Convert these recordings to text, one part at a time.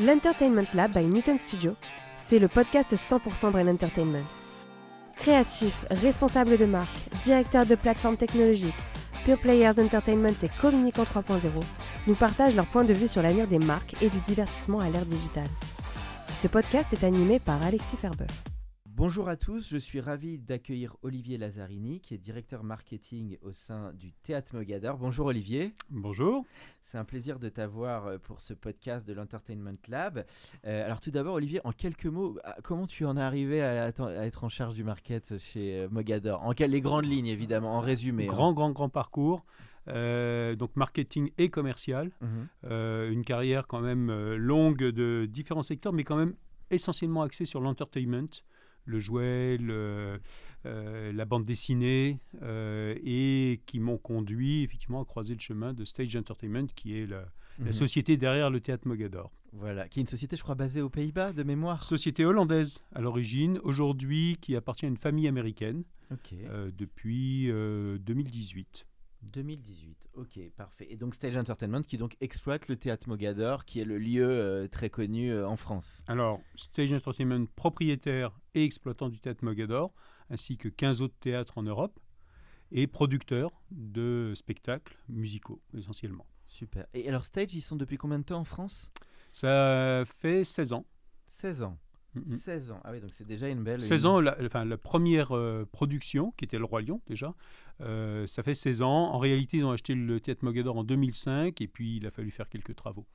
L'Entertainment Lab by Newton Studio, c'est le podcast 100% Brain Entertainment. Créatifs, responsables de marque, directeurs de plateformes technologiques, Pure Players Entertainment et Communicant 3.0 nous partagent leur point de vue sur l'avenir des marques et du divertissement à l'ère digitale. Ce podcast est animé par Alexis Ferber. Bonjour à tous, je suis ravi d'accueillir Olivier Lazzarini, qui est directeur marketing au sein du Théâtre Mogador. Bonjour Olivier. Bonjour. C'est un plaisir de t'avoir euh, pour ce podcast de l'Entertainment Lab. Euh, alors tout d'abord Olivier, en quelques mots, ah, comment tu en es arrivé à, à être en charge du market chez euh, Mogador? En quelles les grandes lignes évidemment, en résumé. hein. Grand, grand, grand parcours. Euh, donc marketing et commercial. Mhm. Euh, une carrière quand même longue de différents secteurs, mais quand même essentiellement axée sur l'entertainment, le jouet, le, euh, la bande dessinée, euh, et qui m'ont conduit effectivement à croiser le chemin de Stage Entertainment, qui est la, la Mhm. société derrière le théâtre Mogador. Voilà, qui est une société je crois basée aux Pays-Bas de mémoire. Société hollandaise à l'origine, aujourd'hui qui appartient à une famille américaine euh, depuis euh, 2018. 2018, ok, parfait. Et donc Stage Entertainment qui donc exploite le Théâtre Mogador, qui est le lieu euh, très connu euh, en France. Alors, Stage Entertainment, propriétaire et exploitant du théâtre Mogador, ainsi que 15 autres théâtres en Europe, et producteur de spectacles musicaux, essentiellement. Super. Et alors Stage, ils sont depuis combien de temps en France? Ça fait 16 ans. 16 ans. Mhm. 16 ans. Ah oui, donc c'est déjà une belle. 16 une- ans, la, enfin, la première euh, production, qui était Le Roi Lion déjà, euh, ça fait 16 ans. En réalité, ils ont acheté le théâtre Mogador en 2005, et puis il a fallu faire quelques travaux.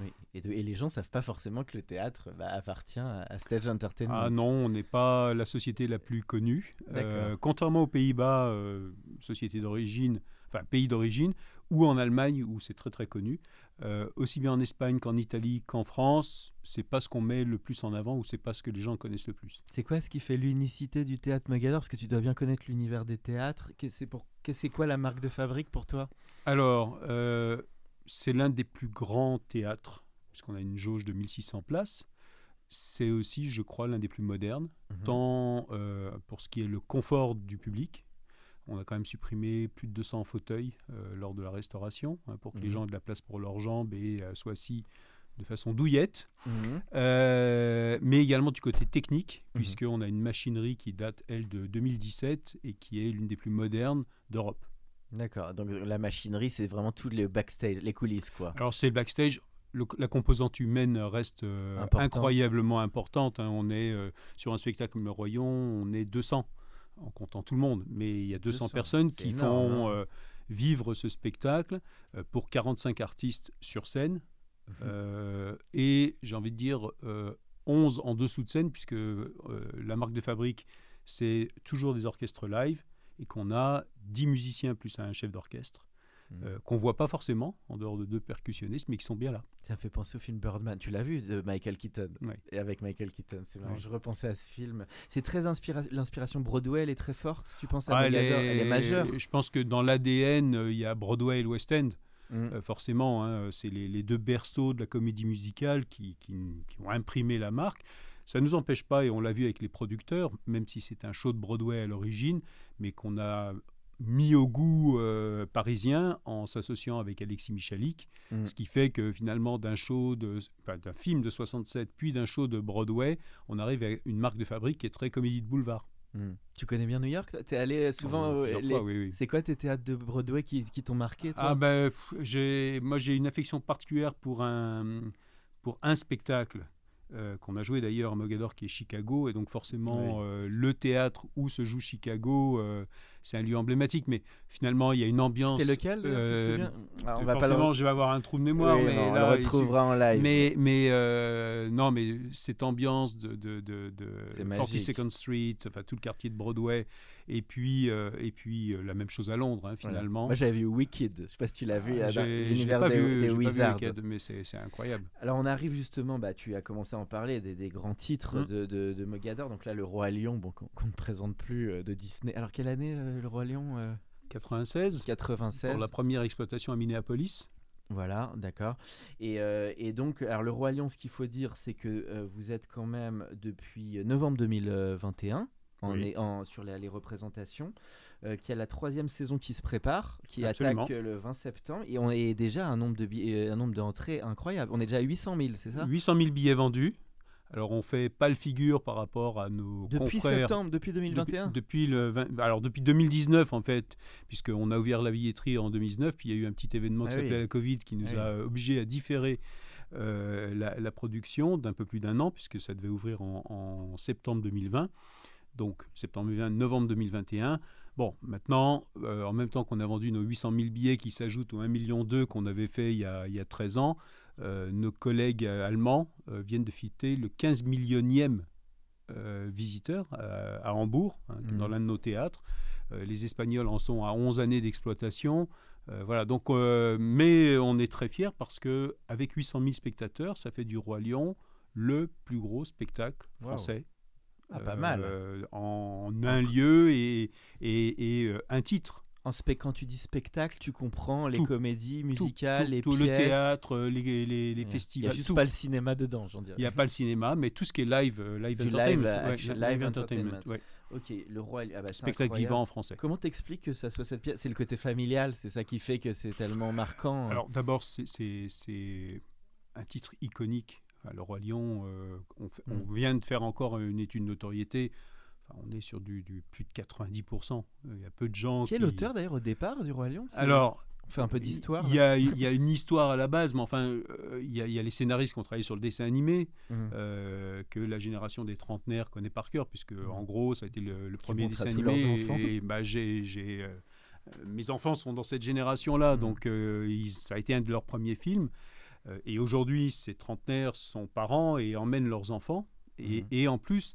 Oui. Et, de- et les gens savent pas forcément que le théâtre bah, appartient à, Stage Entertainment. Ah non, on n'est pas la société la plus connue. Euh, contrairement aux Pays-Bas, euh, société d'origine, enfin pays d'origine, ou en Allemagne où c'est très très connu, euh, aussi bien en Espagne qu'en Italie qu'en France, c'est pas ce qu'on met le plus en avant ou c'est pas ce que les gens connaissent le plus. C'est quoi ce qui fait l'unicité du théâtre Mogador Parce que tu dois bien connaître l'univers des théâtres. C'est pour... quoi la marque de fabrique pour toi? Alors, euh, c'est l'un des plus grands théâtres, puisqu'on a une jauge de 1600 places. C'est aussi, je crois, l'un des plus modernes. Mhm. tant euh, pour ce qui est le confort du public. On a quand même supprimé plus de 200 fauteuils euh, lors de la restauration hein, pour que les Mhm. gens aient de la place pour leurs jambes et euh, soient assis de façon douillette. Mhm. Euh, mais également du côté technique, Mhm. puisqu'on a une machinerie qui date, elle, de 2017 et qui est l'une des plus modernes d'Europe. D'accord. Donc la machinerie, c'est vraiment tout le backstage, les coulisses, quoi. Alors c'est le backstage. le- la composante humaine reste euh, incroyablement importante. hein. On est euh, sur un spectacle comme Le Royon, on est 200 en comptant tout le monde, mais il y a 200, 200, personnes qui énorme, font hein. euh, vivre ce spectacle euh, pour 45 artistes sur scène. Mhm. Euh, et j'ai envie de dire euh, 11 en dessous de scène, puisque la marque de fabrique, c'est toujours des orchestres live, et qu'on a 10 musiciens plus un chef d'orchestre, Mhm. euh, qu'on voit pas forcément, en dehors de deux percussionnistes, mais qui sont bien là. Ça me fait penser au film Birdman. Tu l'as vu de Michael Keaton. Et avec Michael Keaton, c'est marrant. Ouais. Je repensais à ce film. C'est très inspira... l'inspiration Broadway, elle est très forte. Tu penses à Ah, elle, est, Elle est majeure. Je pense que dans l'ADN, euh, il y a Broadway et le West End. Mm. Euh, forcément, hein, c'est les, les deux berceaux de la comédie musicale qui, qui- qui ont imprimé la marque. Ça ne nous empêche pas, et on l'a vu avec les producteurs, même si c'est un show de Broadway à l'origine, mais qu'on a mis au goût euh, parisien en s'associant avec Alexis Michalik, Mm. ce qui fait que finalement d'un show de, d'un film de 67 puis d'un show de Broadway, on arrive à une marque de fabrique qui est très comédie de boulevard. Mm. Tu connais bien New York? T'es allé souvent. Euh, au- plusieurs les- oui, oui. C'est quoi tes théâtres de Broadway qui, qui t'ont marqué toi? Ah ben, j'ai, moi j'ai une affection particulière pour un, pour un spectacle euh, qu'on a joué d'ailleurs à Mogador qui est Chicago et donc forcément Oui. euh, le théâtre où se joue Chicago, euh, c'est un lieu emblématique, mais finalement, il y a une ambiance. C'était lequel tu euh, Ah, on va pas le forcément, je vais avoir un trou de mémoire, Oui, mais non, on là, le il retrouvera en live. mais, mais euh, non, mais cette ambiance de, de, de, de C'est 42nd Street, enfin tout le quartier de Broadway, et puis, euh, et puis euh, la même chose à Londres, hein, Voilà. finalement. Moi j'avais vu Wicked, je sais pas si tu l'as vu, Ah, l'univers des, vu, des pas vu Wizards. Wicked, mais c'est incroyable. Alors on arrive justement, bah, tu as commencé à en parler, des, des grands titres Mm. de, de, de Mogador. Donc là, Le Roi Lion, bon, qu'on ne présente plus euh, de Disney. Alors quelle année Le Roi Lion euh, 96, 96. pour la première exploitation à Minneapolis. Voilà, d'accord. Et, euh, et donc, alors Le Roi Lion, ce qu'il faut dire, c'est que euh, vous êtes quand même depuis novembre 2021 en, Oui. est- en- sur les, les représentations, euh, qu'il y a la troisième saison qui se prépare, qui Absolument. attaque euh, le 20 septembre, et on est déjà à un nombre de euh, un nombre d'entrées incroyable. On est déjà à 800 000, c'est ça? 800 000 billets vendus. Alors on fait pas le figure par rapport à nos Depuis confrères. septembre, depuis 2021 Depuis, depuis le 20 alors depuis 2019 en fait, puisqu'on a ouvert la billetterie en 2019, puis il y a eu un petit événement qui Ah s'appelait oui. la Covid qui nous Ah a obligés à différer euh, la, la production d'un peu plus d'un an, puisque ça devait ouvrir en, en septembre 2020. Donc septembre 2020, novembre 2021. Bon, maintenant, euh, en même temps qu'on a vendu nos 800 000 billets qui s'ajoutent aux 1,2 million qu'on avait fait il y a, il y a 13 ans, euh, nos collègues euh, allemands euh, viennent de fêter le 15 millionième visiteur à, Hambourg, hein, Mhm. dans l'un de nos théâtres. Les Espagnols en sont à 11 années d'exploitation. Voilà, donc, mais on est très fiers parce que avec 800 000 spectateurs, ça fait du Roi Lion le plus gros spectacle Wow. français. Ah, pas mal. Euh, en un lieu et, et, et, euh, un titre. En quand tu dis spectacle, tu comprends les Tout. comédies musicales, tout, les tout, pièces. le théâtre, les, les, les Ouais. Il festivals. n'y a juste pas le cinéma dedans, j'en dirais. Il n'y a pas le cinéma, mais tout ce qui est live, euh, live Du entertainment. euh, ouais, action- live live entertainment, entertainment. ouais. Ok, le roi. Ah bah, Spectacle vivant en français. Comment t'expliques que ça soit cette pièce? C'est le côté familial, c'est ça qui fait que c'est tellement marquant. hein. Alors d'abord, c'est un titre iconique. Le Roi Lion, euh, on, fait- Mm. on vient de faire encore une étude de notoriété. Enfin, on est sur du, du plus de 90%. Euh, Il y a peu de gens qui est qui... l'auteur d'ailleurs au départ du roi lion Alors, on fait un peu d'histoire. il y a, il y a une histoire à la base, mais enfin, euh, il y, a, il y a les scénaristes qui ont travaillé sur le dessin animé, euh, que la génération des trentenaires connaît par cœur, puisque Mhm. en gros, ça a été le, le premier dessin animé. Et, et, bah, j'ai, j'ai, euh, mes enfants sont dans cette génération-là, donc ils- ça a été un de leurs premiers films. Euh, et aujourd'hui, ces trentenaires sont parents et emmènent leurs enfants. Et, Mhm. et en plus,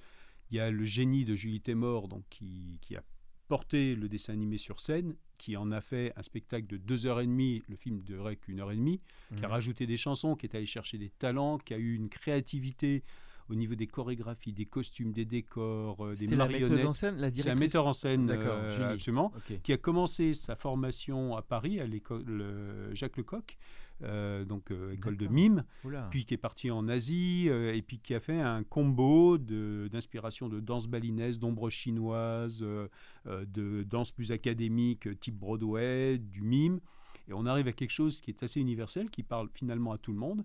il y a le génie de Julie Témor, donc qui, qui a porté le dessin animé sur scène, qui en a fait un spectacle de deux heures et demie. Le film durait qu'une heure et demie qui a Mhm. rajouté des chansons, qui est allé chercher des talents, qui a eu une créativité au niveau des chorégraphies, des costumes, des décors, euh, des C'était la marionnettes. en scène, la C'est un metteur en scène, D'accord, euh, absolument, qui a commencé sa formation à Paris, à l'école Jacques Lecoq, euh, donc euh, école de mime, Oula. puis qui est parti en Asie, euh, et puis qui a fait un combo de- d'inspiration de, danse balinaise, d'ombre chinoise, de danse plus académique, type Broadway, du mime. Et on arrive à quelque chose qui est assez universel, qui parle finalement à tout le monde.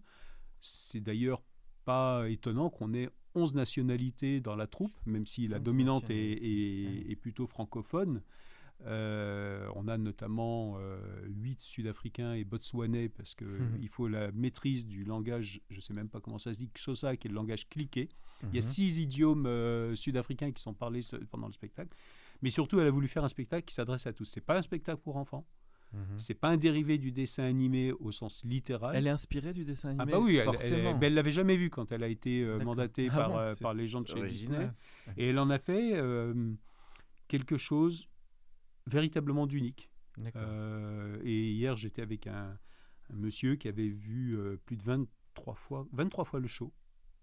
C'est d'ailleurs pas étonnant qu'on ait 11 nationalités dans la troupe, même si la 11 dominante est, plutôt francophone. Euh, on a notamment 8 Sud-Africains et Botswanais parce qu'il Mhm. faut la maîtrise du langage, je ne sais même pas comment ça se dit, Xhosa, qui est le langage cliqué. Il y a Mhm. six idiomes euh, sud-africains qui sont parlés ce- pendant le spectacle. Mais surtout, elle a voulu faire un spectacle qui s'adresse à tous. C'est pas un spectacle pour enfants. Mhm. C'est pas un dérivé du dessin animé au sens littéral. Elle est inspirée du dessin animé ah bah oui, elle, elle, forcément. elle l'avait jamais vu quand elle a été euh, mandatée Ah par, bon, euh, par les gens de chez original. Disney. Et elle en a fait euh, quelque chose véritablement d'unique. Euh, et hier, j'étais avec un, un monsieur qui avait vu euh, plus de 23 fois, 23 fois le show,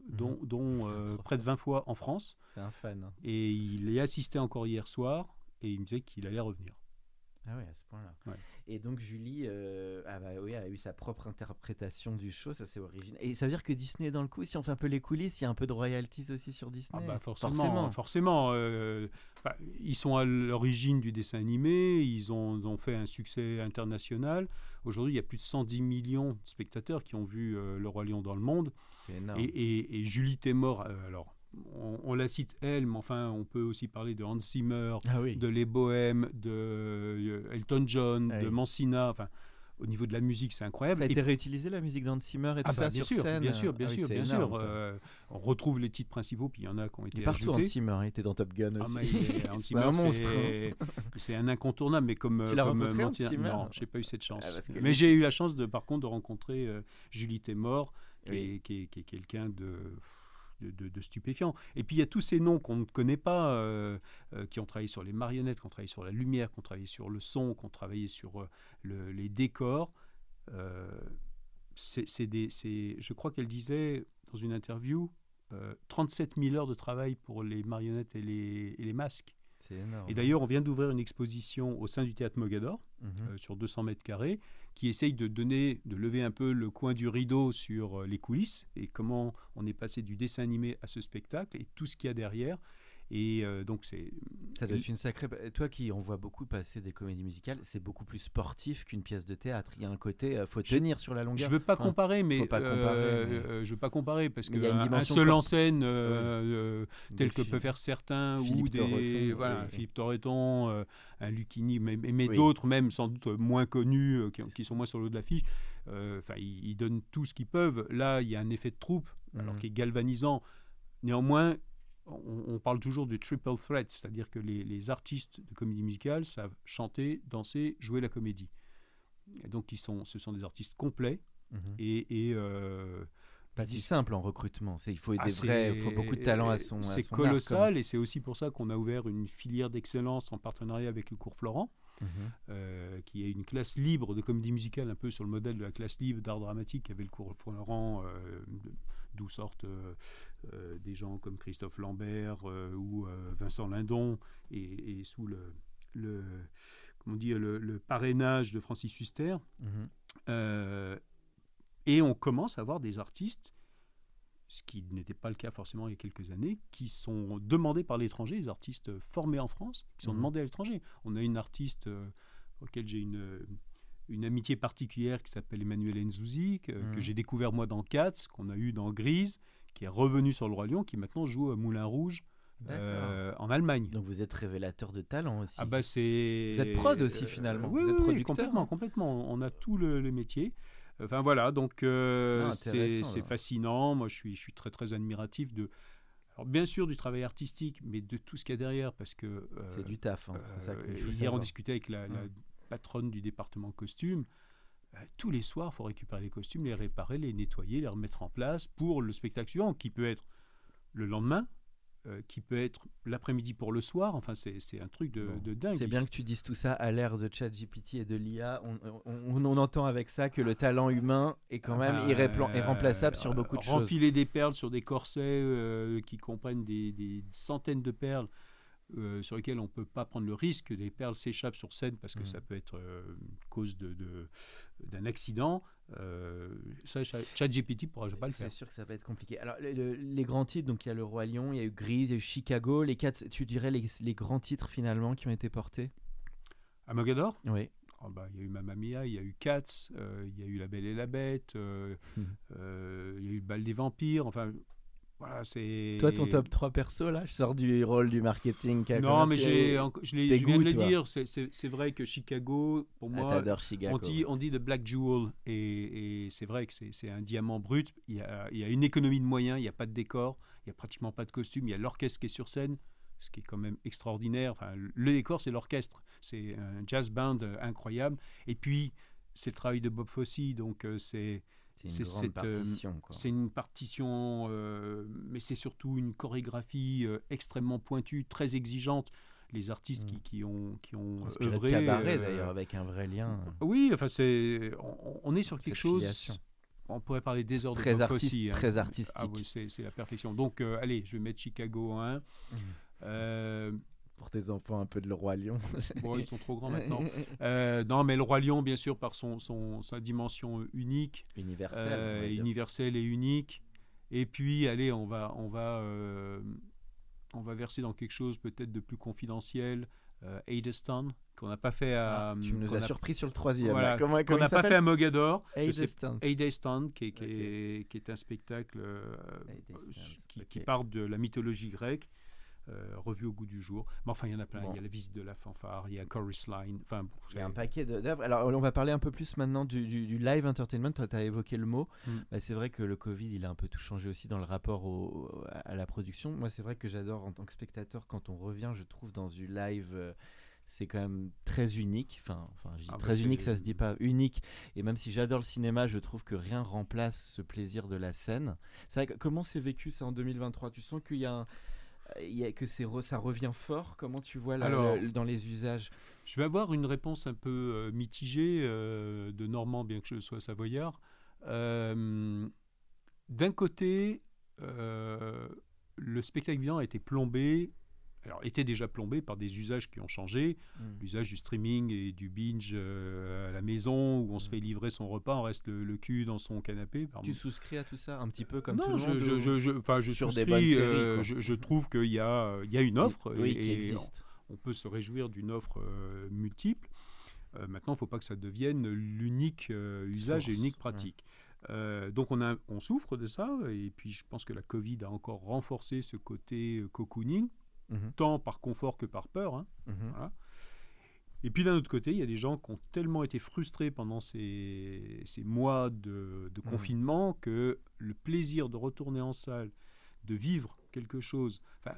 dont, dont, euh, 23 près de 20 fois en France. C'est un fan. hein. Et il y assisté encore hier soir et il me disait qu'il allait revenir. Ah oui, à ce point-là. Ouais. Et donc Julie euh, ah bah oui, a eu sa propre interprétation du show, ça c'est original. Et ça veut dire que Disney est dans le coup, si on fait un peu les coulisses, il y a un peu de royalties aussi sur Disney? Ah bah forcément, forcément. euh, ils sont à l'origine du dessin animé, ils ont, ont fait un succès international. Aujourd'hui, il y a plus de 110 millions de spectateurs qui ont vu euh, Le Roi Lion dans le monde. C'est énorme. Et, et- et Julie Témor, alors on, on la cite elle, mais enfin on peut aussi parler de Hans Zimmer, Ah oui. de Les Bohèmes, de euh, Elton John, Ah de. Mancina. Enfin, au niveau de la musique, c'est incroyable. Ça a Et été réutilisé la musique d'Hans Zimmer et ah tout bah, ça bien sur sûr, scène bien sûr, bien Ah oui, sûr, c'est bien énorme, sûr. Euh, on retrouve les titres principaux, puis il y en a qui ont été Il est partout Hans. Zimmer, était dans Top Gun Ah, aussi. mais Hans c'est Zimmer, un monstre. c'est- C'est un incontournable, mais comme Tu l'as comme rencontré, Hans Zimmer Non, j'ai pas eu cette chance. Ah, mais j'ai eu la chance, de, par contre, de rencontrer euh, Julie Témor, qui, Oui. est, qui est- qui est quelqu'un de, de, de- de stupéfiant. Et puis il y a tous ces noms qu'on ne connaît pas, euh, euh, qui ont travaillé sur les marionnettes, qui ont travaillé sur la lumière, qui ont travaillé sur le son, qui ont travaillé sur euh, le- les décors. C'est, c'est des, c'est- je crois qu'elle disait dans une interview euh, 37 000 heures de travail pour les marionnettes et les, et les masques. C'est énorme. Et d'ailleurs, on vient d'ouvrir une exposition au sein du théâtre Mogador, euh, sur 200 mètres carrés, qui essaye de donner, de lever un peu le coin du rideau sur euh, les coulisses et comment on est passé du dessin animé à ce spectacle et tout ce qu'il y a derrière. Et euh, donc, c'est. Ça doit être une sacrée. Toi qui en vois beaucoup passer des comédies musicales, c'est beaucoup plus sportif qu'une pièce de théâtre. Il y a un côté, euh, faut Je- tenir sur la Je longueur. veux pas Enfin, comparer, mais, pas euh, comparer, mais- je veux pas comparer parce que un- un seul en scène tel que peut faire certains ou des Torreton, voilà oui. Philippe Torreton, un Lucchini, mais, mais Oui. d'autres même sans doute moins connus qui, qui sont moins sur le haut de l'affiche. Enfin, ils, ils donnent tout ce qu'ils peuvent. Là, il y a un effet de troupe, alors Mhm. qui est galvanisant. Néanmoins, on, on parle toujours du triple threat, c'est-à-dire que les, les artistes de comédie musicale savent chanter, danser, jouer la comédie. Et donc, ils sont, ce sont des artistes complets Mhm. et, et, euh, Pas si simple en recrutement. C'est il faut ah, des vrais, il faut beaucoup de talent à son. C'est art, colossal et c'est aussi pour ça qu'on a ouvert une filière d'excellence en partenariat avec le cours Florent, Mhm. euh, qui est une classe libre de comédie musicale, un peu sur le modèle de la classe libre d'art dramatique qu'avait le cours Florent, euh, d'où sortent euh, euh, des gens comme Christophe Lambert euh, ou Vincent Lindon, et, et sous le, le, comment on dit, le, le parrainage de Francis Huster. Mhm. Et on commence à avoir des artistes, ce qui n'était pas le cas forcément il y a quelques années, qui sont demandés par l'étranger, des artistes formés en France, qui sont Mhm. demandés à l'étranger. On a une artiste euh, auquel j'ai une, une amitié particulière qui s'appelle Emmanuel Nzouzi, que, que j'ai découvert moi dans Cats, qu'on a eu dans Grise, qui est revenu sur le Roi Lion, qui maintenant joue à Moulin Rouge euh, en Allemagne. Donc vous êtes révélateur de talent aussi. Ah bah c'est. Vous êtes prod aussi, finalement. Oui, Vous êtes oui, complètement, hein. complètement. On a tout le, le métier. Enfin voilà, donc euh, Ah, c'est fascinant. Moi, je suis, je suis très très admiratif de. Alors bien sûr du travail artistique, mais de tout ce qu'il y a derrière, parce que. euh, c'est du taf. hein, ça euh, faut hier, on discutait avec la, la Mm. Patronne du département costume. Euh, tous les soirs, il faut récupérer les costumes, les réparer, les nettoyer, les remettre en place pour le spectacle suivant, qui peut être le lendemain, euh, qui peut être l'après-midi pour le soir. Enfin, c'est un truc de, Bon. de dingue. C'est bien que tu dises tout ça à l'ère de ChatGPT et de l'IA. On, on- on entend avec ça que le talent humain est quand même Ah, irréplan- euh, irremplaçable sur beaucoup de choses. Renfiler des perles sur des corsets euh, qui comprennent des, des centaines de perles euh, sur lesquelles on ne peut pas prendre le risque que des perles s'échappent sur scène parce que Mhm. ça peut être euh, cause de- de- d'un accident. Euh, ça, Cha- ChatGPT ne pourra pas le C'est faire. sûr que ça va être compliqué. Alors, le- le- les grands titres, donc il y a le Roi Lion, il y a eu Grise, il y a eu Chicago. Les quatre, tu dirais les, les grands titres finalement qui ont été portés? À Mogador Oui. Oh, bah, il y a eu Mamma Mia, il y a eu Cats, euh, il y a eu La Belle et la Bête, euh, Hmm. euh, il y a eu Le Bal des Vampires. Enfin, voilà, c'est. Toi, ton top 3 perso, là, je sors du rôle du marketing. Non, mais j'ai, je, je viens de le dire, c'est, vrai que Chicago, pour Ah, moi, Chicago. on dit, on dit de Black Jewel, et, et c'est vrai que c'est, c'est un diamant brut. Il y, a, il y a une économie de moyens, il n'y a pas de décor, il n'y a pratiquement pas de costume, il y a l'orchestre qui est sur scène, ce qui est quand même extraordinaire. Enfin, le décor, c'est l'orchestre, c'est un jazz band euh, incroyable. Et puis, c'est le travail de Bob Fosse, donc euh, c'est, C'est une c'est grande cette, euh, partition. c'est une partition, euh, mais c'est surtout une chorégraphie euh, extrêmement pointue, très exigeante. Les artistes Mm. qui, qui ont, qui ont Inspiré œuvré. cabaret euh, d'ailleurs, avec un vrai lien. Oui, enfin, c'est, on, on est sur quelque chose. filiation. On pourrait parler des heures Très artiste- Fosse, hein. très Ah artistique. oui, c'est, la perfection. Donc, euh, allez, je vais mettre Chicago en 1. Mm. Euh, Pour tes enfants, un peu de le Roi Lion. bon, ils sont trop grands maintenant. Euh, non, mais le Roi Lion, bien sûr, par son, son, sa dimension unique. Universel. euh, on va dire. universel et unique. Et puis, allez, on va, on va, euh, on va verser dans quelque chose peut-être de plus confidentiel. Adeston, qu'on n'a pas fait à. Ah, tu nous as a- surpris sur le troisième. Voilà, là. Comment, qu'on n'a pas fait à Mogador. Adeston. Adeston, qui est, qui, est, qui est un spectacle qui, qui part de la mythologie grecque. Euh, revu au goût du jour. Mais enfin, il y en a plein. Bon. Il y a la visite de la fanfare, il y a Chorus Line. Enfin, bon, Il y a un paquet d'œuvres. Alors, on va parler un peu plus maintenant du, du- du live entertainment. Toi, tu as évoqué le mot. Mm. Bah, c'est vrai que le Covid, il a un peu tout changé aussi dans le rapport au- à la production. Moi, c'est vrai que j'adore en tant que spectateur, quand on revient, je trouve dans du live. euh, c'est quand même très unique. Enfin, enfin je dis Ah très unique, ça se dit pas unique. Et même si j'adore le cinéma, je trouve que rien remplace ce plaisir de la scène. C'est vrai que comment c'est vécu ça en 2023 Tu sens qu'il y a un- y a- que re- ça revient fort? Comment tu vois là, Alors- le- dans les usages? Je vais avoir une réponse un peu euh, mitigée euh, de Normand, bien que je sois savoyard. Euh, D'un côté, euh, le spectacle vivant a été plombé, alors était déjà plombé par des usages qui ont changé, Mm. l'usage du streaming et du binge euh, à la maison où on se fait livrer son repas, on reste le, le cul dans son canapé. pardon. Tu souscris à tout ça un petit peu comme non, tout le je, monde je, ou- je, je- enfin, je Sur des souscris, bonnes séries, euh, quoi. je, je trouve qu'il y a, il y a une offre oui, et, qui et existe. on peut se réjouir d'une offre euh, multiple. Euh, maintenant, il ne faut pas que ça devienne l'unique euh, usage et Source, unique ouais. pratique. Euh, donc on, a, on souffre de ça, et puis je pense que la Covid a encore renforcé ce côté cocooning, Mhm, tant par confort que par peur. hein. Voilà. Et puis d'un autre côté, il y a des gens qui ont tellement été frustrés pendant ces, ces mois de, de Mhm. confinement que le plaisir de retourner en salle, de vivre quelque chose. Enfin,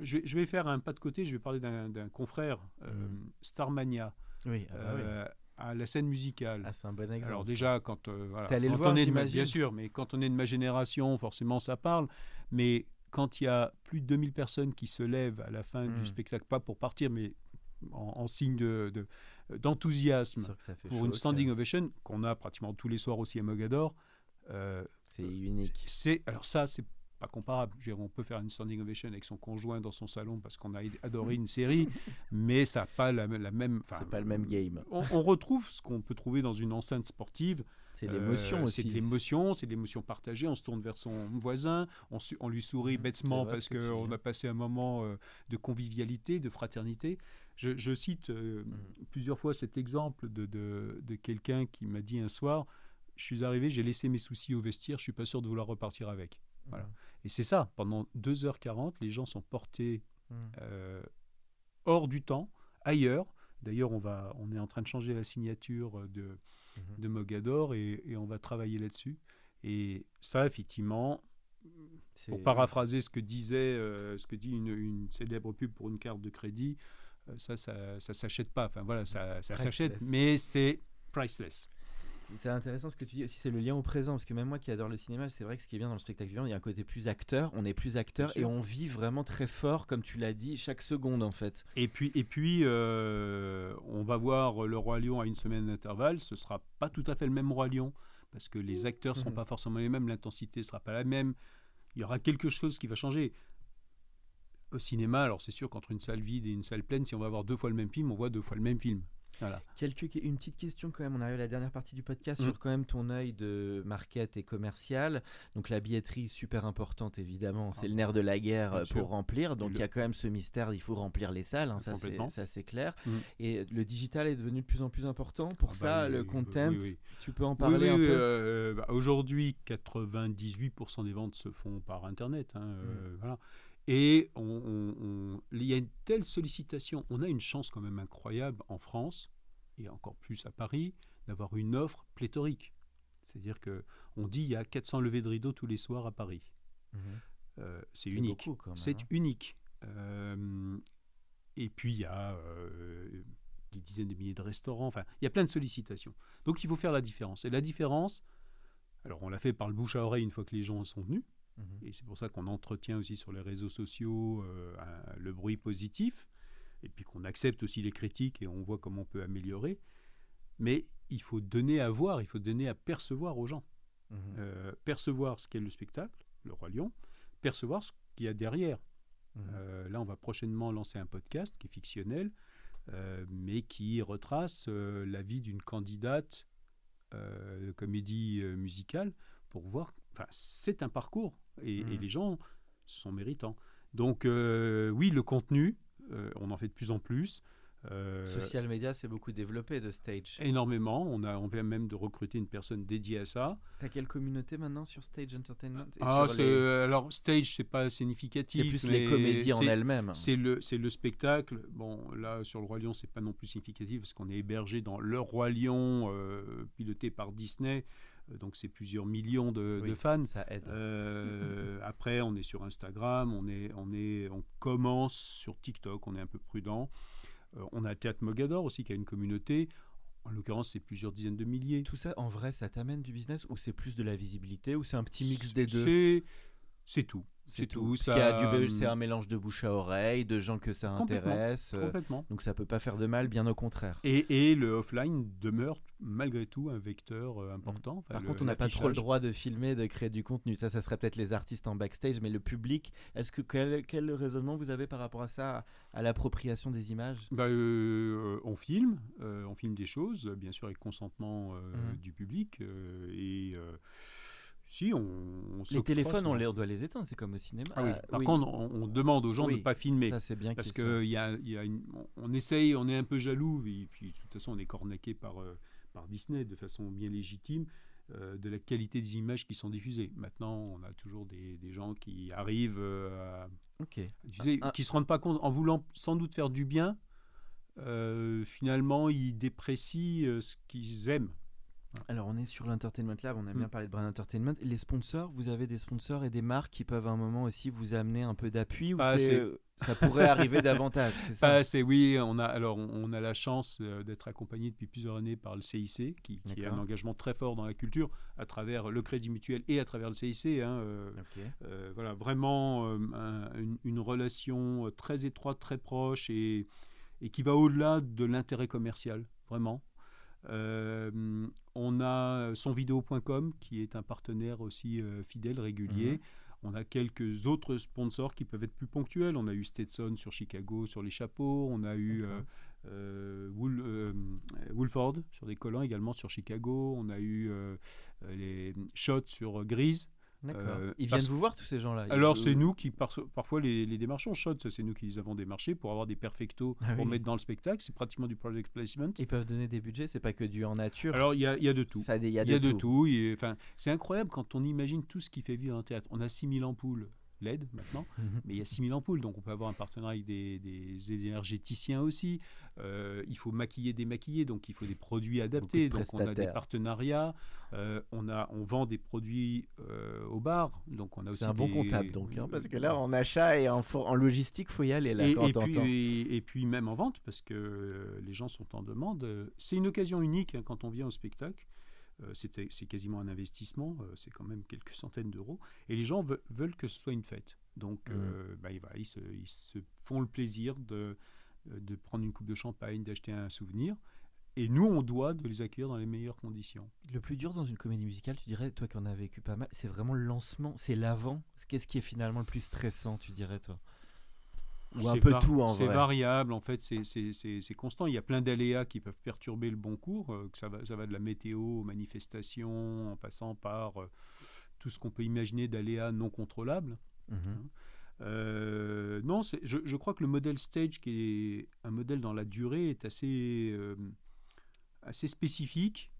je, vais, je vais faire un pas de côté, je vais parler d'un confrère, euh. Starmania, Oui, ah bah oui. euh, à la scène musicale. Ah, c'est un bon exemple. Alors déjà, quand, euh, voilà, allé le quand voir, on est de ma- bien sûr, mais quand on est de ma génération, forcément ça parle. Mais quand il y a plus de 2000 personnes qui se lèvent à la fin du spectacle, pas pour partir, mais en, en signe de- de- C'est d'enthousiasme pour chaud une standing ovation qu'on a pratiquement tous les soirs aussi à Mogador, euh, C'est unique. c'est alors ça c'est pas comparable. Dire, on peut faire une standing ovation avec son conjoint dans son salon parce qu'on a adoré une série, mais ça n'a pas la, la même. C'est pas le même game. On, on retrouve ce qu'on peut trouver dans une enceinte sportive. C'est l'émotion Euh, aussi. C'est l'émotion, c'est l'émotion partagée. On se tourne vers son voisin, on, lui sourit Mhm, bêtement parce qu'on a passé un moment euh, de convivialité, de fraternité. Je, je cite euh, Mhm. plusieurs fois cet exemple de, de- de quelqu'un qui m'a dit un soir Je suis arrivé, j'ai laissé mes soucis au vestiaire, je suis pas sûr de vouloir repartir avec. Voilà. Et c'est ça, pendant 2h40, les gens sont portés Mhm. euh, hors du temps, ailleurs. D'ailleurs, on, va, on est en train de changer la signature euh, de, Mhm. de Mogador et, et on va travailler là-dessus. Et ça, effectivement, pour paraphraser ce que disait, euh, ce que dit une, une célèbre pub pour une carte de crédit, euh, ça, ça, ça s'achète pas. Enfin voilà, ça, ça s'achète, mais c'est priceless. C'est intéressant ce que tu dis aussi, c'est le lien au présent, parce que même moi qui adore le cinéma, c'est vrai que ce qui est bien dans le spectacle vivant, il y a un côté plus acteur, on est plus acteur et on vit vraiment très fort, comme tu l'as dit, chaque seconde en fait. Et puis, et puis euh, on va voir le Roi Lion à une semaine d'intervalle. Ce sera pas tout à fait le même Roi Lion parce que les acteurs seront Mhm. pas forcément les mêmes, l'intensité sera pas la même. Il y aura quelque chose qui va changer. Au cinéma, alors c'est sûr qu'entre une salle vide et une salle pleine, si on va voir deux fois le même film, on voit deux fois le même film. Voilà. Quelques, une petite question quand même, on arrive à la dernière partie du podcast Mm. sur quand même ton œil de market et commercial. Donc la billetterie super importante évidemment, c'est Ah, le nerf de la guerre euh, sûr. pour remplir. Donc Le- il y a quand même ce mystère, il faut remplir les salles, hein, ça c'est ça, c'est clair. Mm. Et le digital est devenu de plus en plus important. Pour Ah ça, bah, le content, oui, oui. tu peux en Oui, parler un peu? euh, bah, Aujourd'hui, 98% des ventes se font par Internet. hein, Mm. euh, voilà. Et on- on- on- il y a une telle sollicitation. On a une chance quand même incroyable en France, et encore plus à Paris, d'avoir une offre pléthorique. C'est-à-dire que on dit il y a 400 levées de rideaux tous les soirs à Paris. Mhm. Euh, c'est unique. C'est hein. unique. Euh, et puis il y a euh, des dizaines de milliers de restaurants. Enfin, il y a plein de sollicitations. Donc il faut faire la différence. Et la différence, alors on l'a fait par le bouche à oreille une fois que les gens sont venus. Mhm. Et c'est pour ça qu'on entretient aussi sur les réseaux sociaux un- le bruit positif. Et puis qu'on accepte aussi les critiques et on voit comment on peut améliorer. Mais il faut donner à voir, il faut donner à percevoir aux gens. Mhm. Euh, percevoir ce qu'est le spectacle, le Roi Lion, percevoir ce qu'il y a derrière. Mhm. Euh, là, on va prochainement lancer un podcast qui est fictionnel, euh, mais qui retrace la vie d'une candidate de comédie musicale pour voir. Enfin, c'est un parcours et, et Mhm. les gens sont méritants. Donc, oui, le contenu, on en fait de plus en plus. Euh, Social media, c'est beaucoup développé de stage. énormément. On, a, on vient même de recruter une personne dédiée à ça. T'as quelle communauté maintenant sur Stage Entertainment Et Ah, sur les- alors stage, c'est pas significatif. C'est plus les comédies en elles-mêmes. C'est le, c'est le spectacle. Bon, là, sur le Roi Lion, c'est pas non plus significatif parce qu'on est hébergé dans le Roi Lion, euh, piloté par Disney. Euh, Donc, c'est plusieurs millions de, Oui, de fans. Ça aide. Euh, après, on est sur Instagram, on, est, on, est, on commence sur TikTok, on est un peu prudent. Euh, on a Théâtre Mogador aussi qui a une communauté. En l'occurrence, c'est plusieurs dizaines de milliers. Tout ça, en vrai, ça t'amène du business ou c'est plus de la visibilité ou c'est un petit mix des deux? C'est, tout. C'est tout. Parce Ça, a C'est un mélange de bouche à oreille, de gens que ça Complètement, intéresse. euh, Complètement. donc ça peut pas faire de mal, bien au contraire. Et, et le offline demeure malgré tout un vecteur euh, important. Enfin, Par le- contre, on n'a pas trop le droit de filmer, de créer du contenu. Ça, ça serait peut-être les artistes en backstage, mais le public, est-ce que quel, quel raisonnement vous avez par rapport à ça, à, l'appropriation des images? Bah, euh, on filme, on filme des choses, bien sûr avec consentement Mhm. du public. et si, on, on Les téléphones, on, les, on doit les éteindre, c'est comme au cinéma. Ah oui. Euh, Par oui. contre, on, on demande aux gens de ne pas filmer. ça c'est bien Parce qu'ils que y a, y a une- on- essaye, on est un peu jaloux, et puis de toute façon on est cornaqué par, euh, par Disney de façon bien légitime, euh, de la qualité des images qui sont diffusées. Maintenant, on a toujours des, des gens qui arrivent euh, à Ok. diffuser, Ah, ah. qui se rendent pas compte, en voulant sans doute faire du bien, finalement ils déprécient ce qu'ils aiment. Alors on est sur l'Entertainment Lab, on a Mm. bien parlé de Brand Entertainment. Les sponsors, vous avez des sponsors et des marques qui peuvent à un moment aussi vous amener un peu d'appui ou c'est- assez. ça pourrait arriver davantage, c'est ça? Assez, oui, on a, alors, on, a la chance euh, d'être accompagné depuis plusieurs années par le CIC, qui, qui a un engagement très fort dans la culture, à travers le Crédit Mutuel et à travers le CIC. hein, euh, euh, voilà, vraiment euh, un- une, une relation très étroite, très proche et, et qui va au-delà de l'intérêt commercial, vraiment. Euh, on a sonvideo.com qui est un partenaire aussi euh, fidèle, régulier. Mhm. On a quelques autres sponsors qui peuvent être plus ponctuels. On a eu Stetson sur Chicago sur les chapeaux. On a eu euh, Wool- Woolford sur des collants également sur Chicago. On a eu les Shots sur Grise. Euh, Ils parce- viennent vous voir tous ces gens-là. Alors c'est nous qui par- parfois les, les démarchons. Shots, c'est nous qui les avons démarchés pour avoir des perfectos Ah pour oui. mettre dans le spectacle. C'est pratiquement du product placement. Ils peuvent donner des budgets, c'est pas que du en nature. Alors il y a, il y a de tout. Il y a Il y a de tout. tout. et, enfin, c'est incroyable quand on imagine tout ce qui fait vivre un théâtre. On a 6000 ampoules LED maintenant, Mhm. mais il y a 6000 ampoules, donc on peut avoir un partenariat avec des, des énergéticiens aussi. Euh, il faut maquiller, démaquiller, donc il faut des produits adaptés. de Donc on a des partenariats. Euh, on, a, on vend des produits euh, au bar, donc on a aussi C'est un bon comptable donc, hein, parce que là en achat et en, for- en logistique, faut y aller là et, quand et t'entends. puis, et puis même en vente, parce que les gens sont en demande. C'est une occasion unique hein, quand on vient au spectacle. Euh, c'est quasiment un investissement, euh, c'est quand même quelques centaines d'euros. Et les gens ve- veulent que ce soit une fête. Donc, Mmh. euh, bah, voilà, ils, se, ils se font le plaisir de, de prendre une coupe de champagne, d'acheter un souvenir. Et nous, on doit de les accueillir dans les meilleures conditions. Le plus dur dans une comédie musicale, tu dirais, toi qui en as vécu pas mal, c'est vraiment le lancement, c'est l'avant. Qu'est-ce qui est finalement le plus stressant, tu dirais toi? Ou un C'est peu var- tout en C'est vrai. variable, en fait, c'est- constant. Il y a plein d'aléas qui peuvent perturber le bon cours, euh, que ça, va, ça va de la météo aux manifestations, en passant par euh, tout ce qu'on peut imaginer d'aléas non contrôlables. Mhm. Euh, non, je, je crois que le modèle stage, qui est un modèle dans la durée, est assez, assez spécifique.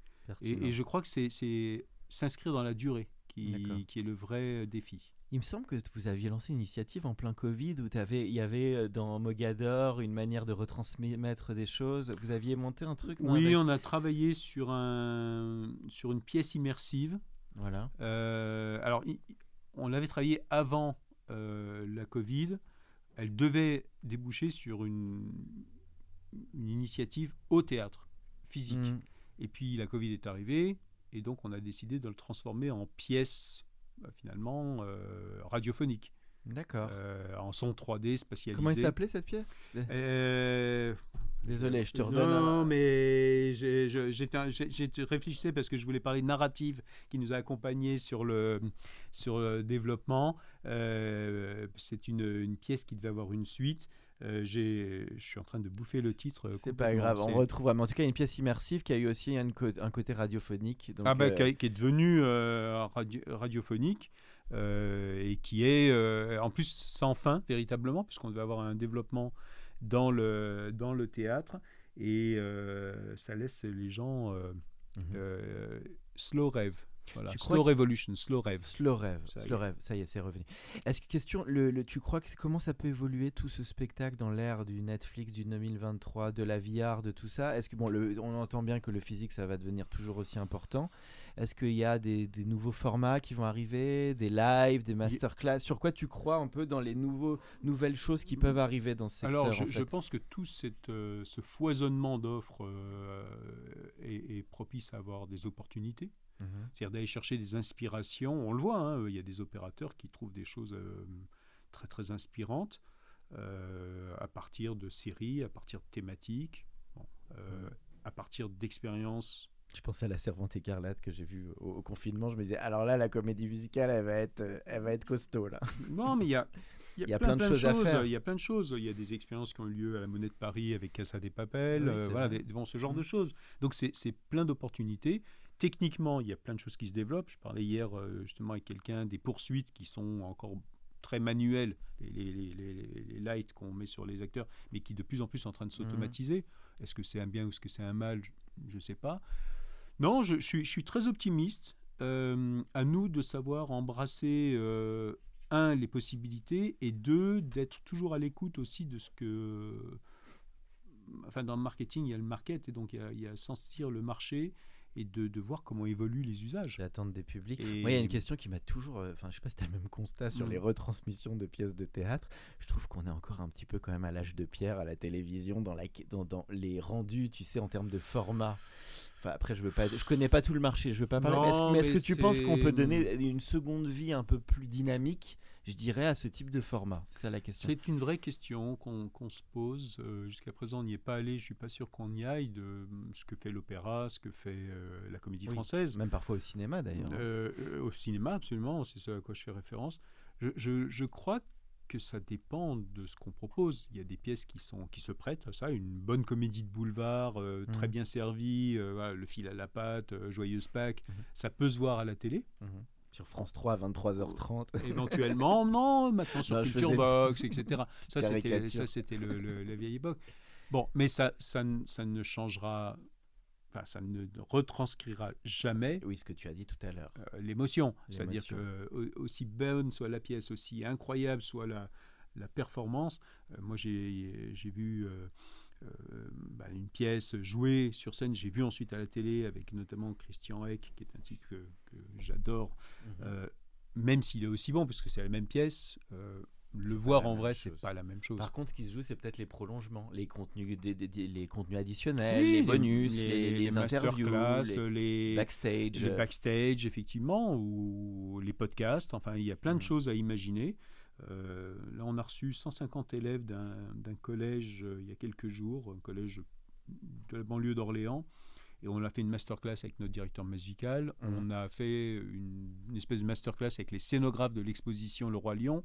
Et, je crois que c'est- s'inscrire dans la durée qui est le vrai défi. Il me semble que vous aviez lancé une initiative en plein Covid où il y avait euh, dans Mogador une manière de retransmettre des choses. Vous aviez monté un truc non, Oui, avec- on a travaillé sur, un, sur une pièce immersive. Voilà. Euh, alors, on l'avait travaillé avant euh, la Covid. Elle devait déboucher sur une, une initiative au théâtre, physique. Mhm. Et puis la Covid est arrivée, et donc on a décidé de le transformer en pièce, finalement, euh, radiophonique, D'accord. euh, en son 3D spatialisé. Comment elle s'appelait cette pièce? Euh, Désolé, je te redonne. un- Non, mais j'ai- réfléchissais parce que je voulais parler narrative qui nous a accompagnés sur le, sur le développement. Euh, C'est une, une pièce qui devait avoir une suite. Euh, je suis en train de bouffer le titre. euh, C'est pas grave, on retrouvera. Mais en tout cas, une pièce immersive qui a eu aussi un, côté radiophonique. Donc, ah bah, euh, qui, a- qui est devenu euh, radio- radiophonique et qui est en plus sans fin véritablement puisqu'on devait avoir un développement dans le, dans le théâtre et ça laisse les gens mhm. slow rêve. Voilà. slow Revolution, Slow Rêve. Slow Rêve, ça Slow Rêve, ça y est, c'est revenu. Est-ce que question, le, tu crois que comment ça peut évoluer tout ce spectacle dans l'ère du Netflix du 2023, de la VR, de tout ça? Est-ce que bon, le, on entend bien que le physique ça va devenir toujours aussi important. Est-ce qu'il y a des, des, nouveaux formats qui vont arriver, des lives, des masterclass? Sur quoi tu crois un peu dans les nouveaux, nouvelles choses qui peuvent arriver dans ce secteur Alors, je, pense que tout cette, euh, ce foisonnement d'offres euh, est, est propice à avoir des opportunités. Mhm. C'est-à-dire d'aller chercher des inspirations. On le voit, hein, il y a des opérateurs qui trouvent des choses euh, très très inspirantes euh, à partir de séries, à partir de thématiques, euh, à partir d'expériences. Je pensais à la Servante écarlate que j'ai vue au, confinement. Je me disais, alors là, la comédie musicale, elle va être, elle va être costaud là. Non, mais il y a, il y a, plein, de choses, à faire. Il y a plein de choses. Il y a des expériences qui ont eu lieu à la Monnaie de Paris avec Casa des Papels, voilà, bon, ce genre de mhm. choses. Donc c'est plein d'opportunités. Techniquement, il y a plein de choses qui se développent. Je parlais hier euh, justement avec quelqu'un des poursuites qui sont encore très manuelles, les, lights qu'on met sur les acteurs, mais qui de plus en plus sont en train de mhm. s'automatiser. Est-ce que c'est un bien ou est-ce que c'est un mal? Je ne sais pas. Non, je, suis, très optimiste. Euh, à nous de savoir embrasser, euh, un, les possibilités, et deux, d'être toujours à l'écoute aussi de ce que... Enfin, dans le marketing, il y a le market, et donc il y a, il y a sentir le marché et de, de, voir comment évoluent les usages. L'attente des publics. Moi, il y a une question qui m'a toujours. Euh, enfin, je sais pas si tu as le même constat sur les retransmissions de pièces de théâtre. Je trouve qu'on est encore un petit peu quand même à l'âge de pierre à la télévision, dans, la, dans, dans les rendus, tu sais, en termes de format. Enfin, après, je veux pas, je connais pas tout le marché, je veux pas parler. mais est-ce que tu penses qu'on peut donner une seconde vie un peu plus dynamique je dirais, à ce type de format C'est la question. C'est une vraie question qu'on se pose. Euh, jusqu'à présent, on n'y est pas allé. Je suis pas sûr qu'on y aille de ce que fait l'opéra, ce que fait euh, la comédie française. Même parfois au cinéma, d'ailleurs. Euh, au cinéma, absolument. C'est ce à quoi je fais référence. Je, je, je crois que ça dépend de ce qu'on propose. Il y a des pièces qui, sont, qui se prêtent à ça, une bonne comédie de boulevard, très mmh. bien servie, le fil à la pâte, joyeuse Pâques, mmh. ça peut se voir à la télé. Mmh. Sur France 3 à 23h30. Éventuellement, non, maintenant sur Culture Box, etc. Ça, c'était, ça, c'était le, la vieille époque. Bon, mais ça, ça, ça ne changera Enfin, ça ne retranscrira jamais. Oui, ce que tu as dit tout à l'heure. Euh, l'émotion. C'est-à-dire que aussi bonne soit la pièce, aussi incroyable soit la, la performance. Euh, moi, j'ai, j'ai vu euh, euh, bah, une pièce jouée sur scène. J'ai vu ensuite à la télé avec notamment Christian Eck, qui est un type que, j'adore, mhm. euh, même s'il est aussi bon, parce que c'est la même pièce. Euh, le voir en vrai, c'est pas la même chose. Par contre, ce qui se joue, c'est peut-être les prolongements, les contenus, des, les contenus additionnels, les bonus, les, les, interviews, les, backstage, les backstage, effectivement, ou les podcasts. Enfin, il y a plein de mhm. choses à imaginer. Euh, là, on a reçu 150 élèves d'un collège euh, il y a quelques jours, un collège de la banlieue d'Orléans. Et on a fait une masterclass avec notre directeur musical. Mmh. On a fait une, espèce de masterclass avec les scénographes de l'exposition Le Roi Lion.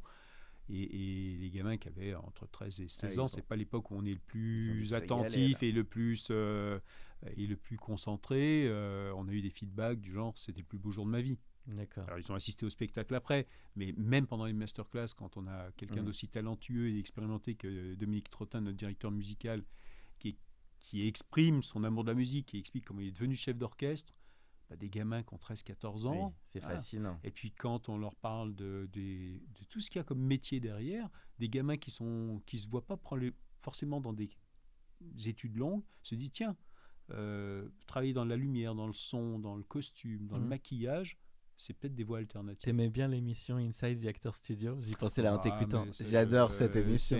Et, les gamins qui avaient entre 13 et 16 ah, ans, c'est pas l'époque où on est le plus attentif et le plus, euh, et le plus concentré. on a eu des feedbacks du genre c'était le plus beau jour de ma vie. Alors, ils ont assisté au spectacle après, mais même pendant les masterclass, quand on a quelqu'un mmh. d'aussi talentueux et expérimenté que Dominique Trottin, notre directeur musical, qui, qui exprime son amour de la musique, qui explique comment il est devenu chef d'orchestre, bah, des gamins qui ont 13-14 ans. c'est fascinant. Et puis quand on leur parle de, de, tout ce qu'il y a comme métier derrière, des gamins qui ne qui se voient pas forcément dans des études longues, se disent tiens, euh, travailler dans la lumière, dans le son, dans le costume, dans le mmh. maquillage, c'est peut-être des voies alternatives. T'aimais bien l'émission Inside the Actor Studio? J'y pensais là en ah, t'écoutant. J'adore cette émission.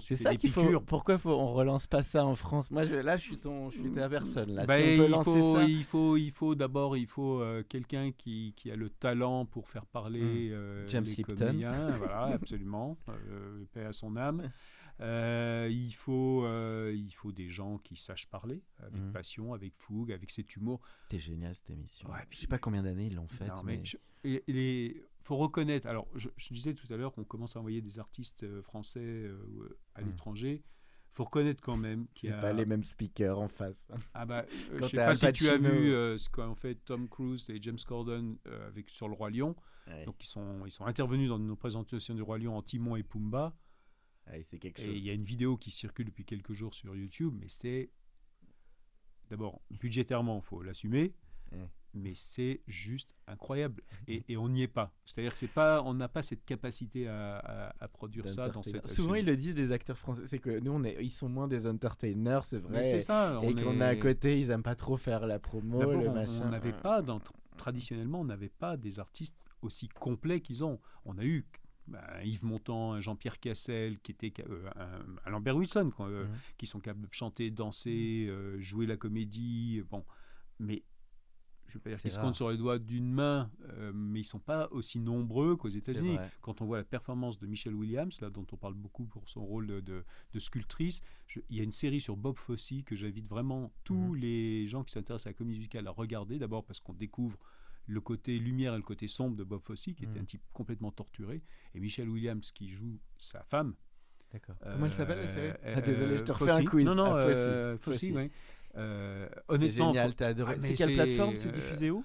C'est ça qu'il faut. Pourquoi faut, on relance pas ça en France? Moi, je, là, je suis ton, je suis ta personne. Là. Bah, il, faut, il faut, il faut d'abord, il faut euh, quelqu'un qui, qui, a le talent pour faire parler hmm. euh, James les comédiens. voilà, absolument. Euh, paix à son âme. Euh, il, faut, euh, il faut des gens qui sachent parler avec mhm. passion, avec fougue, avec cet humour. C'était génial cette émission. Ouais, je sais pas combien d'années ils l'ont faite. Mais, il faut reconnaître. Alors, je, disais tout à l'heure qu'on commence à envoyer des artistes euh, français à mhm. l'étranger. Il faut reconnaître quand même qu'il n'y a pas les mêmes speakers en face. Ah bah, je sais pas si tu as vu ce qu'ont fait Tom Cruise et James Corden avec sur le roi Lion. Donc ils sont ils sont intervenus dans nos présentations du roi Lion en Timon et Pumba c'est quelque Et il y a une vidéo qui circule depuis quelques jours sur YouTube, mais c'est d'abord budgétairement, il faut l'assumer, mais c'est juste incroyable. Et, et on n'y est pas. C'est-à-dire que c'est pas, on n'a pas cette capacité à, à- à produire ça dans cette. Souvent, ils le disent, les acteurs français. C'est que nous, on est, ils sont moins des entertainers, c'est vrai. c'est ça. Et on qu'on est- a à côté, ils aiment pas trop faire la promo, D'abord, le on- machin. on n'avait pas, dans- traditionnellement, on n'avait pas des artistes aussi complets qu'ils ont. On a eu ben, Yves Montand, Jean-Pierre Cassel, qui était euh, Lambert Wilson, quoi, euh, Mhm. qui sont capables de chanter, danser, euh, jouer la comédie. Bon, mais je ne vais pas dire qu'ils se comptent sur les doigts d'une main, mais ils sont pas aussi nombreux qu'aux États-Unis. Quand on voit la performance de Michelle Williams, là, dont on parle beaucoup pour son rôle de, de- de sculptrice, je- il y a une série sur Bob Fosse que j'invite vraiment tous Mhm. les gens qui s'intéressent à la comédie musicale à regarder. D'abord parce qu'on découvre le côté lumière et le côté sombre de Bob Fosse, qui était un type complètement torturé, et Michelle Williams qui joue sa femme. D'accord. Comment elle s'appelle, la série euh, Ah, Désolé, je te refais un quiz. Non, non, Ah, Fosse. euh, Fosse, ouais. Euh, C'est honnêtement, génial, t'as adoré. Ah, c'est quelle plateforme C'est euh, diffusé où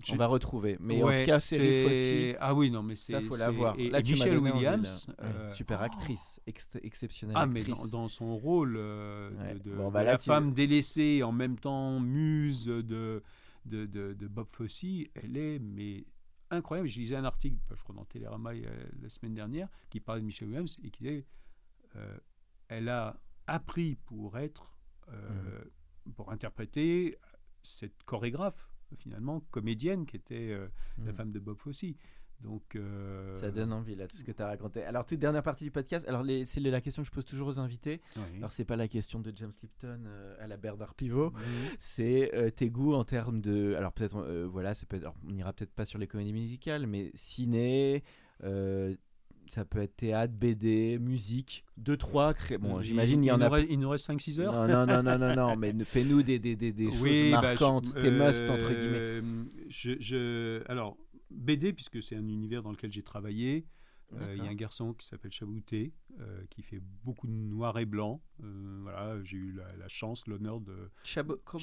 je- On va retrouver. Mais en tout cas, série c'est- Ah oui, non, mais c'est. ça faut la voir. Et, Là, Michelle. Williams. Euh, super oh. actrice, ex- exceptionnelle Ah, mais dans, dans son rôle euh, Ouais. de, de- Bon, de bah là, la tu- femme délaissée, en même temps muse de, de, de, de Bob Fosse, elle est mais incroyable. Je lisais un article, je crois dans Télérama la semaine dernière, qui parlait de Michelle Williams et qui disait euh, elle a appris pour être, euh, Mhm. pour interpréter cette chorégraphe, finalement, comédienne, qui était euh, la Mm. femme de Bob Fosse. Donc, euh, Ça donne envie là, tout ce que tu as raconté. Alors, toute dernière partie du podcast. Alors, c'est la question que je pose toujours aux invités. oui. Alors, c'est pas la question de James Lipton euh, à la Bernard Pivot. Oui. C'est euh, tes goûts en termes de. Alors, peut-être, voilà, ça peut être- alors, on n'ira peut-être pas sur les comédies musicales, mais ciné. ça peut être théâtre, BD, musique, deux, trois. cré- Bon, j'imagine il y en nous a. reste- il nous reste 5-6 heures. Non, non, non, non, non, non, mais fais-nous des, des, des, des choses bah, marquantes, je- tes must, entre guillemets. Je, je- alors, BD, puisque c'est un univers dans lequel j'ai travaillé. euh, Il y a un garçon qui s'appelle Chabouté, euh, qui fait beaucoup de noir et blanc. Euh, voilà, j'ai eu la, la chance, l'honneur de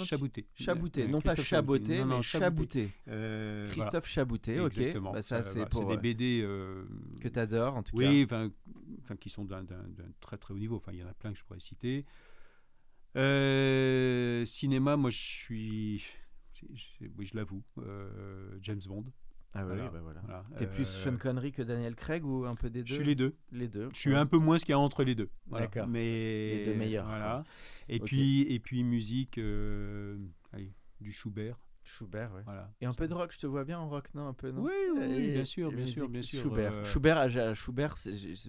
Chabouté. Chabouté, non pas chaboté, Non, non, mais Chabouté. Christophe Chabouté, ok. Exactement. Bah, ça, c'est des BD que tu adores, en tout oui, enfin, enfin, qui sont d'un très très haut niveau. Enfin, il y en a plein que je pourrais citer. Cinéma, moi, je suis, je- oui, je l'avoue, James Bond. Ah oui, Voilà. bah voilà. Voilà. T'es plus Euh, Sean Connery que Daniel Craig ou un peu des deux? Je suis les deux. Les deux. Je suis ouais. un peu moins ce qu'il y a entre les deux. Voilà. D'accord. Mais Les deux meilleurs, Voilà. Et puis et puis musique, euh, allez, du Schubert. Schubert. Voilà. Et un peu de rock, je te vois bien en rock, non Un peu, non? Oui, oui, oui, Et- bien sûr, bien sûr, bien sûr. Schubert. euh, Schubert, j'ai- Schubert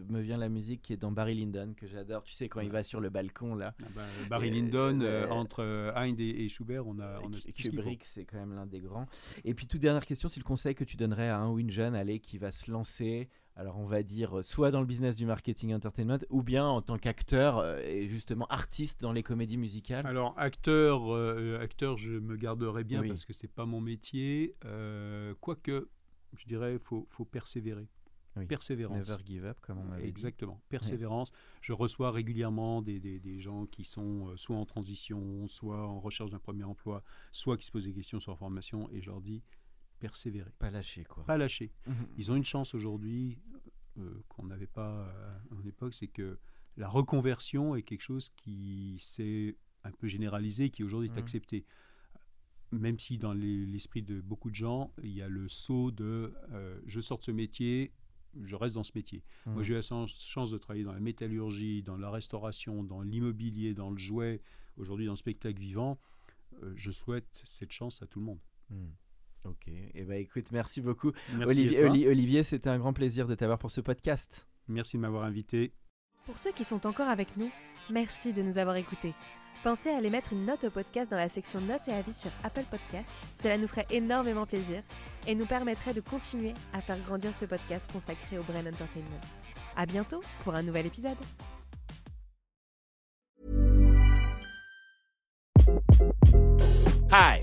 me vient la musique qui est dans Barry Lyndon, que j'adore. Tu sais, quand il va sur le balcon, là. ah ben, Barry Et- Lyndon, euh, euh, entre euh, Hind et, et Schubert, on a, on a. Kubrick, c'est quand même l'un des grands. Et puis, toute dernière question, c'est le conseil que tu donnerais à un ou une jeune allez, qui va se lancer, alors on va dire, euh, soit dans le business du marketing entertainment, ou bien en tant qu'acteur euh, et justement artiste dans les comédies musicales. Alors acteur, euh, acteur, je me garderai bien Oui. parce que c'est pas mon métier. Euh, quoique, je dirais, faut, faut persévérer. Oui. Persévérance. Never give up, comme on m'avait dit. Exactement, persévérance. Je reçois régulièrement des, des- des gens qui sont soit en transition, soit en recherche d'un premier emploi, soit qui se posent des questions sur leur formation, et je leur dis persévérer, Pas lâcher, quoi. pas lâcher. Mhm. Ils ont une chance aujourd'hui euh, qu'on n'avait pas euh, à mon époque, c'est que la reconversion est quelque chose qui s'est un peu généralisé, qui aujourd'hui est accepté. Même si dans les- l'esprit de beaucoup de gens, il y a le saut de euh, je sors de ce métier, je reste dans ce métier. Moi, j'ai eu la chance- de travailler dans la métallurgie, dans la restauration, dans l'immobilier, dans le jouet, aujourd'hui dans le spectacle vivant. Euh, je souhaite cette chance à tout le monde. Ok, et ben écoute, merci beaucoup. Merci, Olivier. Oli- Olivier c'était un grand plaisir de t'avoir pour ce podcast. Merci de m'avoir invité. Pour ceux qui sont encore avec nous, merci de nous avoir écoutés. Pensez à aller mettre une note au podcast dans la section notes et avis sur Apple Podcast. Cela nous ferait énormément plaisir et nous permettrait de continuer à faire grandir ce podcast consacré au Brain Entertainment. À bientôt pour un nouvel épisode. Hi,